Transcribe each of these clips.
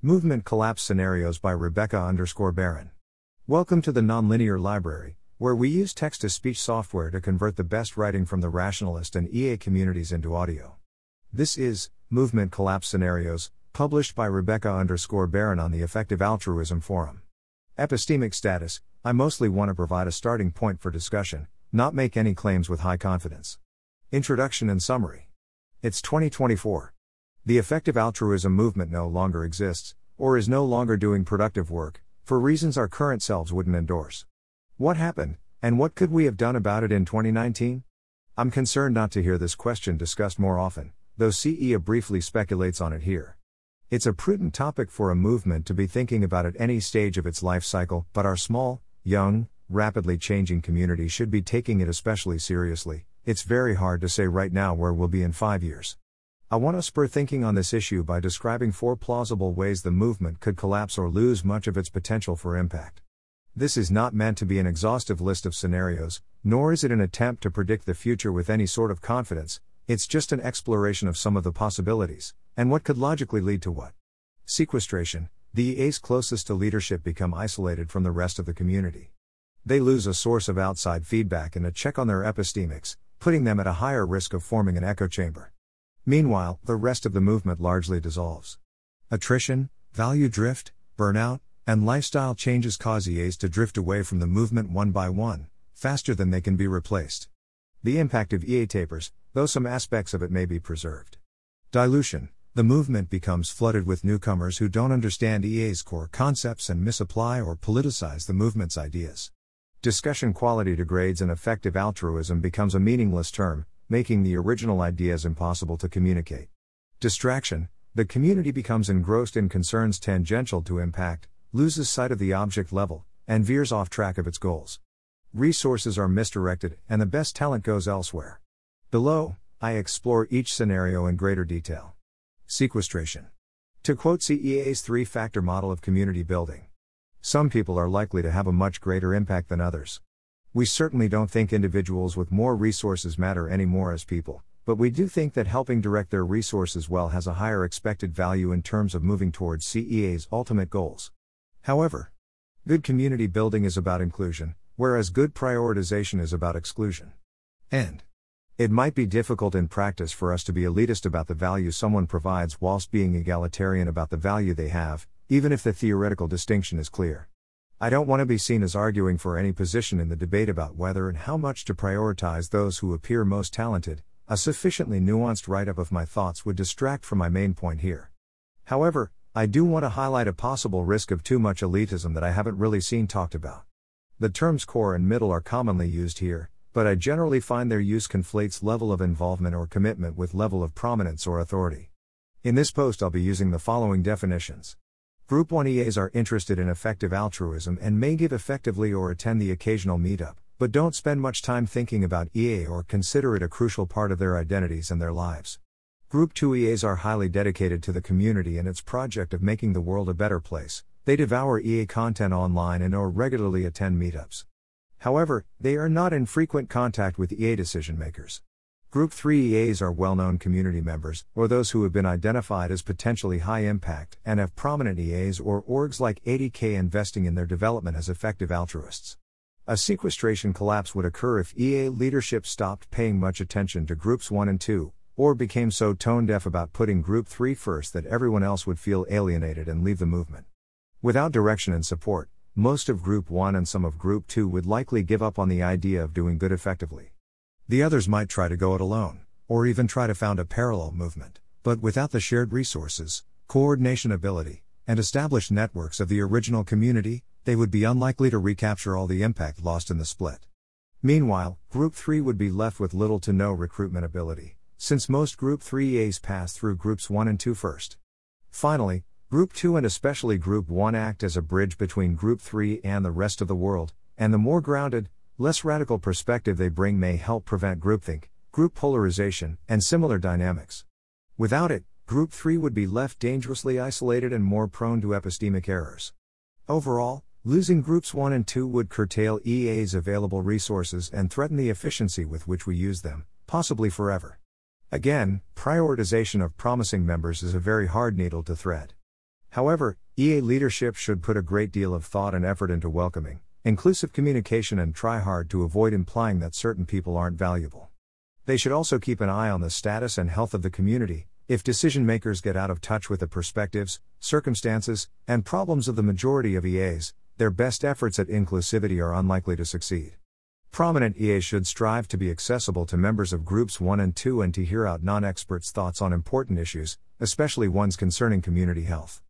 Movement Collapse Scenarios by Rebecca underscore Baron. Welcome to the Nonlinear Library, where we use text to speech software to convert the best writing from the rationalist and EA communities into audio. This is Movement Collapse Scenarios, published by Rebecca underscore Baron on the Effective Altruism Forum. Epistemic status I mostly want to provide a starting point for discussion, not make any claims with high confidence. Introduction and Summary It's 2024. The effective altruism movement no longer exists, or is no longer doing productive work, for reasons our current selves wouldn't endorse. What happened, and what could we have done about it in 2019? I'm concerned not to hear this question discussed more often, though CEA briefly speculates on it here. It's a prudent topic for a movement to be thinking about at any stage of its life cycle, but our small, young, rapidly changing community should be taking it especially seriously. It's very hard to say right now where we'll be in five years. I want to spur thinking on this issue by describing four plausible ways the movement could collapse or lose much of its potential for impact. This is not meant to be an exhaustive list of scenarios, nor is it an attempt to predict the future with any sort of confidence, it's just an exploration of some of the possibilities, and what could logically lead to what. Sequestration The EAs closest to leadership become isolated from the rest of the community. They lose a source of outside feedback and a check on their epistemics, putting them at a higher risk of forming an echo chamber. Meanwhile, the rest of the movement largely dissolves. Attrition, value drift, burnout, and lifestyle changes cause EAs to drift away from the movement one by one, faster than they can be replaced. The impact of EA tapers, though some aspects of it may be preserved. Dilution The movement becomes flooded with newcomers who don't understand EA's core concepts and misapply or politicize the movement's ideas. Discussion quality degrades and effective altruism becomes a meaningless term, making the original ideas impossible to communicate. Distraction The community becomes engrossed in concerns tangential to impact, loses sight of the object level, and veers off track of its goals. Resources are misdirected, and the best talent goes elsewhere. Below, I explore each scenario in greater detail. Sequestration. To quote CEA's three factor model of community building, some people are likely to have a much greater impact than others. We certainly don't think individuals with more resources matter anymore as people, but we do think that helping direct their resources well has a higher expected value in terms of moving towards CEA's ultimate goals. However, good community building is about inclusion, whereas good prioritization is about exclusion. And it might be difficult in practice for us to be elitist about the value someone provides whilst being egalitarian about the value they have, even if the theoretical distinction is clear. I don't want to be seen as arguing for any position in the debate about whether and how much to prioritize those who appear most talented. A sufficiently nuanced write up of my thoughts would distract from my main point here. However, I do want to highlight a possible risk of too much elitism that I haven't really seen talked about. The terms core and middle are commonly used here, but I generally find their use conflates level of involvement or commitment with level of prominence or authority. In this post, I'll be using the following definitions. Group 1 EAs are interested in effective altruism and may give effectively or attend the occasional meetup, but don't spend much time thinking about EA or consider it a crucial part of their identities and their lives. Group 2 EAs are highly dedicated to the community and its project of making the world a better place. They devour EA content online and or regularly attend meetups. However, they are not in frequent contact with EA decision makers. Group 3 EAs are well known community members, or those who have been identified as potentially high impact and have prominent EAs or orgs like 80K investing in their development as effective altruists. A sequestration collapse would occur if EA leadership stopped paying much attention to Groups 1 and 2, or became so tone deaf about putting Group 3 first that everyone else would feel alienated and leave the movement. Without direction and support, most of Group 1 and some of Group 2 would likely give up on the idea of doing good effectively. The others might try to go it alone, or even try to found a parallel movement, but without the shared resources, coordination ability, and established networks of the original community, they would be unlikely to recapture all the impact lost in the split. Meanwhile, Group 3 would be left with little to no recruitment ability, since most Group 3 EAs pass through Groups 1 and 2 first. Finally, Group 2 and especially Group 1 act as a bridge between Group 3 and the rest of the world, and the more grounded, less radical perspective they bring may help prevent groupthink, group polarization, and similar dynamics. Without it, Group 3 would be left dangerously isolated and more prone to epistemic errors. Overall, losing Groups 1 and 2 would curtail EA's available resources and threaten the efficiency with which we use them, possibly forever. Again, prioritization of promising members is a very hard needle to thread. However, EA leadership should put a great deal of thought and effort into welcoming, inclusive communication and try hard to avoid implying that certain people aren't valuable. They should also keep an eye on the status and health of the community. If decision makers get out of touch with the perspectives, circumstances, and problems of the majority of EAs, their best efforts at inclusivity are unlikely to succeed. Prominent EAs should strive to be accessible to members of groups 1 and 2 and to hear out non experts' thoughts on important issues, especially ones concerning community health.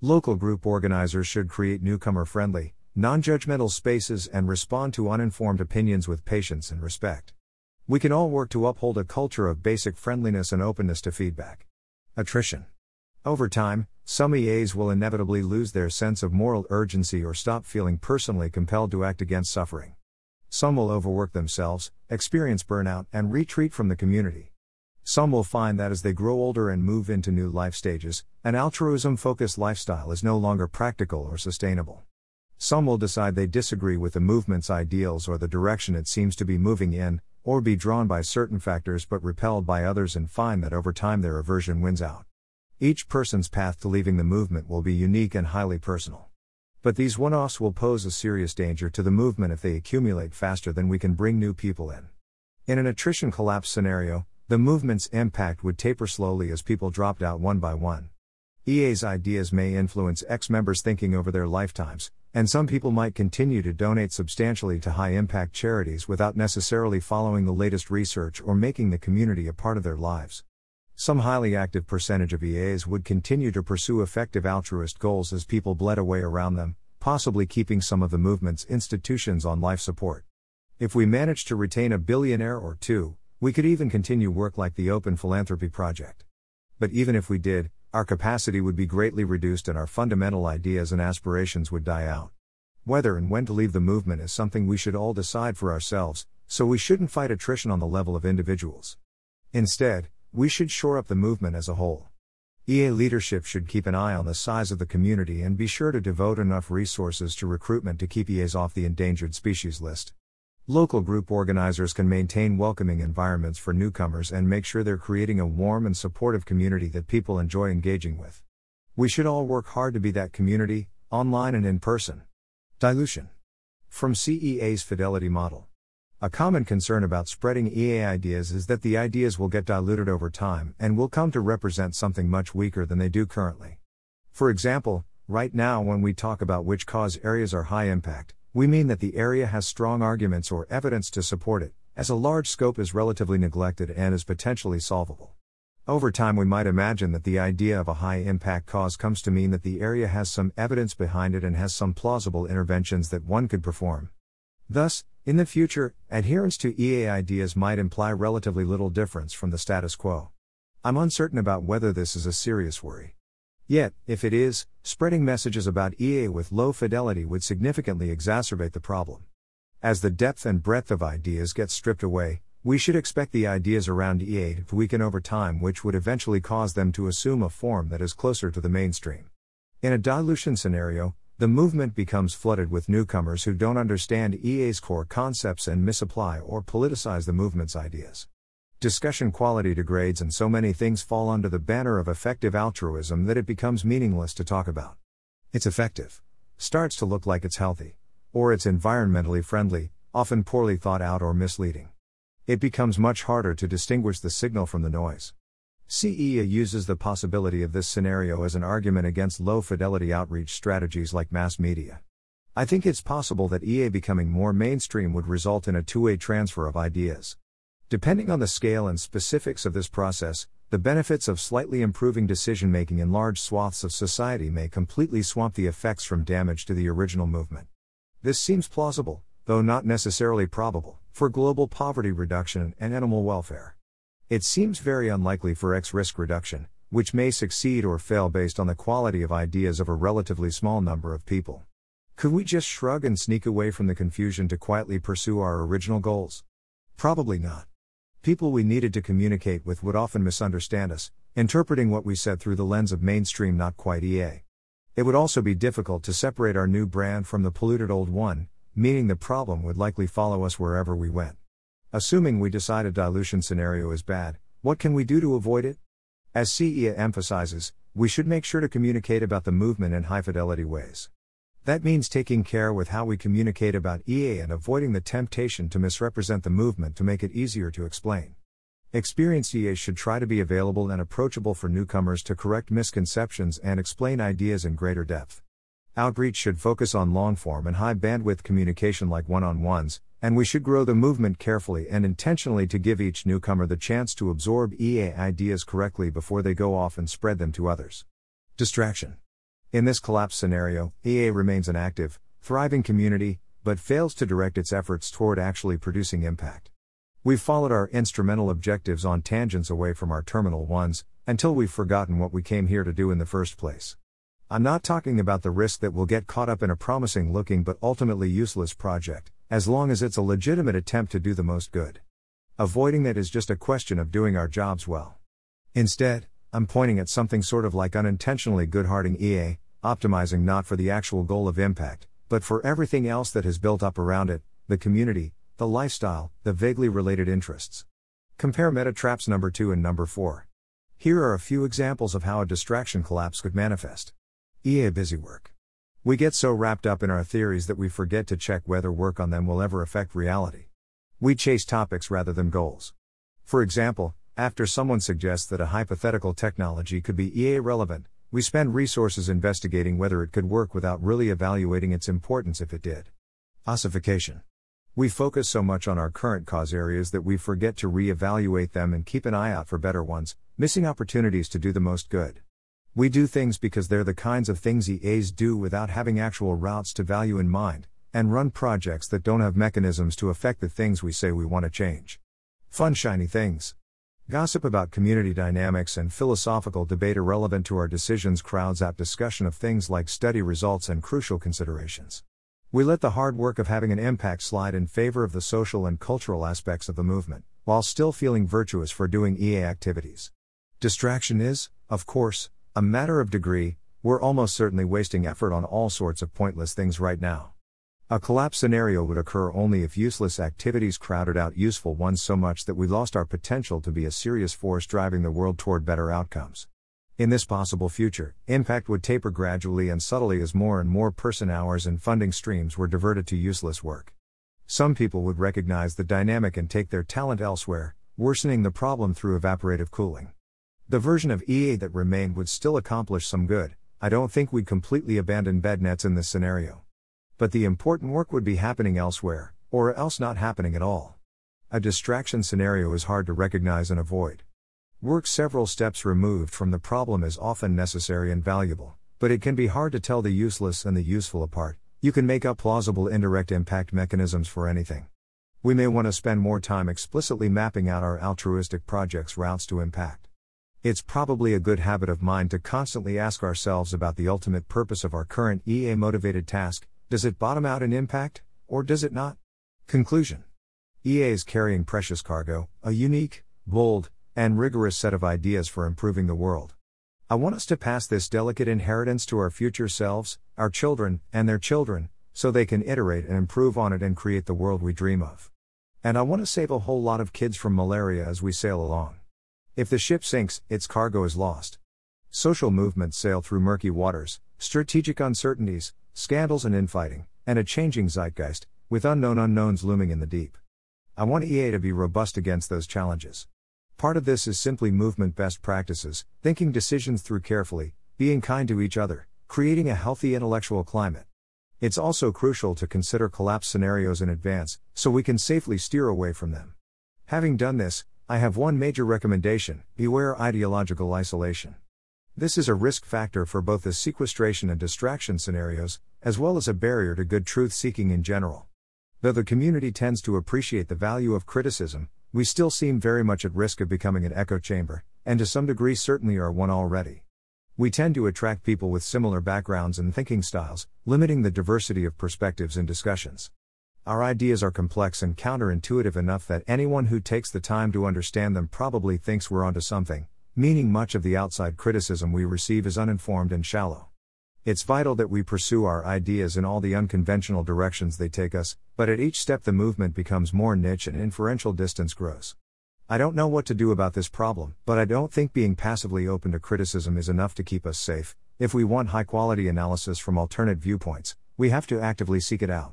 Local group organizers should create newcomer friendly, non judgmental spaces and respond to uninformed opinions with patience and respect. We can all work to uphold a culture of basic friendliness and openness to feedback. Attrition. Over time, some EAs will inevitably lose their sense of moral urgency or stop feeling personally compelled to act against suffering. Some will overwork themselves, experience burnout, and retreat from the community. Some will find that as they grow older and move into new life stages, an altruism focused lifestyle is no longer practical or sustainable. Some will decide they disagree with the movement's ideals or the direction it seems to be moving in, or be drawn by certain factors but repelled by others and find that over time their aversion wins out. Each person's path to leaving the movement will be unique and highly personal. But these one offs will pose a serious danger to the movement if they accumulate faster than we can bring new people in. In an attrition collapse scenario, the movement's impact would taper slowly as people dropped out one by one. EA's ideas may influence ex members' thinking over their lifetimes, and some people might continue to donate substantially to high impact charities without necessarily following the latest research or making the community a part of their lives. Some highly active percentage of EAs would continue to pursue effective altruist goals as people bled away around them, possibly keeping some of the movement's institutions on life support. If we managed to retain a billionaire or two, we could even continue work like the Open Philanthropy Project. But even if we did, our capacity would be greatly reduced and our fundamental ideas and aspirations would die out. Whether and when to leave the movement is something we should all decide for ourselves, so we shouldn't fight attrition on the level of individuals. Instead, we should shore up the movement as a whole. EA leadership should keep an eye on the size of the community and be sure to devote enough resources to recruitment to keep EAs off the endangered species list. Local group organizers can maintain welcoming environments for newcomers and make sure they're creating a warm and supportive community that people enjoy engaging with. We should all work hard to be that community, online and in person. Dilution. From CEA's Fidelity Model. A common concern about spreading EA ideas is that the ideas will get diluted over time and will come to represent something much weaker than they do currently. For example, right now when we talk about which cause areas are high impact, we mean that the area has strong arguments or evidence to support it, as a large scope is relatively neglected and is potentially solvable. Over time, we might imagine that the idea of a high impact cause comes to mean that the area has some evidence behind it and has some plausible interventions that one could perform. Thus, in the future, adherence to EA ideas might imply relatively little difference from the status quo. I'm uncertain about whether this is a serious worry. Yet, if it is, spreading messages about EA with low fidelity would significantly exacerbate the problem. As the depth and breadth of ideas get stripped away, we should expect the ideas around EA to weaken over time, which would eventually cause them to assume a form that is closer to the mainstream. In a dilution scenario, the movement becomes flooded with newcomers who don't understand EA's core concepts and misapply or politicize the movement's ideas. Discussion quality degrades, and so many things fall under the banner of effective altruism that it becomes meaningless to talk about. It's effective. Starts to look like it's healthy. Or it's environmentally friendly, often poorly thought out or misleading. It becomes much harder to distinguish the signal from the noise. CEA uses the possibility of this scenario as an argument against low fidelity outreach strategies like mass media. I think it's possible that EA becoming more mainstream would result in a two way transfer of ideas. Depending on the scale and specifics of this process, the benefits of slightly improving decision making in large swaths of society may completely swamp the effects from damage to the original movement. This seems plausible, though not necessarily probable, for global poverty reduction and animal welfare. It seems very unlikely for X risk reduction, which may succeed or fail based on the quality of ideas of a relatively small number of people. Could we just shrug and sneak away from the confusion to quietly pursue our original goals? Probably not. People we needed to communicate with would often misunderstand us, interpreting what we said through the lens of mainstream, not quite EA. It would also be difficult to separate our new brand from the polluted old one, meaning the problem would likely follow us wherever we went. Assuming we decide a dilution scenario is bad, what can we do to avoid it? As CEA emphasizes, we should make sure to communicate about the movement in high fidelity ways. That means taking care with how we communicate about EA and avoiding the temptation to misrepresent the movement to make it easier to explain. Experienced EA should try to be available and approachable for newcomers to correct misconceptions and explain ideas in greater depth. Outreach should focus on long form and high bandwidth communication like one on ones, and we should grow the movement carefully and intentionally to give each newcomer the chance to absorb EA ideas correctly before they go off and spread them to others. Distraction. In this collapse scenario, EA remains an active, thriving community, but fails to direct its efforts toward actually producing impact. We've followed our instrumental objectives on tangents away from our terminal ones, until we've forgotten what we came here to do in the first place. I'm not talking about the risk that we'll get caught up in a promising looking but ultimately useless project, as long as it's a legitimate attempt to do the most good. Avoiding that is just a question of doing our jobs well. Instead, I'm pointing at something sort of like unintentionally Goodharting EA, optimizing not for the actual goal of impact, but for everything else that has built up around it the community, the lifestyle, the vaguely related interests. Compare meta traps number 2 and number 4. Here are a few examples of how a distraction collapse could manifest. EA busy work. We get so wrapped up in our theories that we forget to check whether work on them will ever affect reality. We chase topics rather than goals. For example, after someone suggests that a hypothetical technology could be EA relevant, we spend resources investigating whether it could work without really evaluating its importance if it did. Ossification. We focus so much on our current cause areas that we forget to re-evaluate them and keep an eye out for better ones, missing opportunities to do the most good. We do things because they're the kinds of things EAs do without having actual routes to value in mind, and run projects that don't have mechanisms to affect the things we say we want to change. Fun, shiny things. Gossip about community dynamics and philosophical debate irrelevant to our decisions crowds out discussion of things like study results and crucial considerations. We let the hard work of having an impact slide in favor of the social and cultural aspects of the movement, while still feeling virtuous for doing EA activities. Distraction is, of course, a matter of degree, we're almost certainly wasting effort on all sorts of pointless things right now. A collapse scenario would occur only if useless activities crowded out useful ones so much that we lost our potential to be a serious force driving the world toward better outcomes. In this possible future, impact would taper gradually and subtly as more and more person hours and funding streams were diverted to useless work. Some people would recognize the dynamic and take their talent elsewhere, worsening the problem through evaporative cooling. The version of EA that remained would still accomplish some good, I don't think we'd completely abandon bed nets in this scenario. But the important work would be happening elsewhere, or else not happening at all. A distraction scenario is hard to recognize and avoid. Work several steps removed from the problem is often necessary and valuable, but it can be hard to tell the useless and the useful apart. You can make up plausible indirect impact mechanisms for anything. We may want to spend more time explicitly mapping out our altruistic projects' routes to impact. It's probably a good habit of mind to constantly ask ourselves about the ultimate purpose of our current EA motivated task does it bottom out in impact, or does it not? Conclusion EA is carrying precious cargo, a unique, bold, and rigorous set of ideas for improving the world. I want us to pass this delicate inheritance to our future selves, our children, and their children, so they can iterate and improve on it and create the world we dream of. And I want to save a whole lot of kids from malaria as we sail along. If the ship sinks, its cargo is lost. Social movements sail through murky waters, strategic uncertainties, scandals and infighting, and a changing zeitgeist, with unknown unknowns looming in the deep. I want EA to be robust against those challenges. Part of this is simply movement best practices, thinking decisions through carefully, being kind to each other, creating a healthy intellectual climate. It's also crucial to consider collapse scenarios in advance, so we can safely steer away from them. Having done this, I have one major recommendation beware ideological isolation. This is a risk factor for both the sequestration and distraction scenarios, as well as a barrier to good truth seeking in general. Though the community tends to appreciate the value of criticism, we still seem very much at risk of becoming an echo chamber, and to some degree certainly are one already. We tend to attract people with similar backgrounds and thinking styles, limiting the diversity of perspectives in discussions. Our ideas are complex and counterintuitive enough that anyone who takes the time to understand them probably thinks we're onto something, meaning much of the outside criticism we receive is uninformed and shallow. It's vital that we pursue our ideas in all the unconventional directions they take us, but at each step the movement becomes more niche and inferential distance grows. I don't know what to do about this problem, but I don't think being passively open to criticism is enough to keep us safe. If we want high quality analysis from alternate viewpoints, we have to actively seek it out.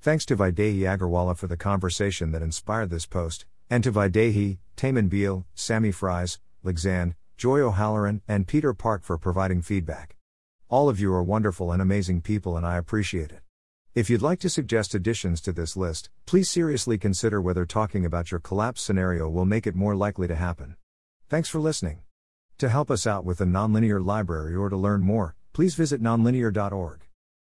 Thanks to Vaidehi Agarwalla for the conversation that inspired this post, and to Vaidehi, Taman Beal, Sammy Fries, Lexan, Joy O'Halloran, and Peter Park for providing feedback. All of you are wonderful and amazing people, and I appreciate it. If you'd like to suggest additions to this list, please seriously consider whether talking about your collapse scenario will make it more likely to happen. Thanks for listening. To help us out with the Nonlinear Library or to learn more, please visit nonlinear.org.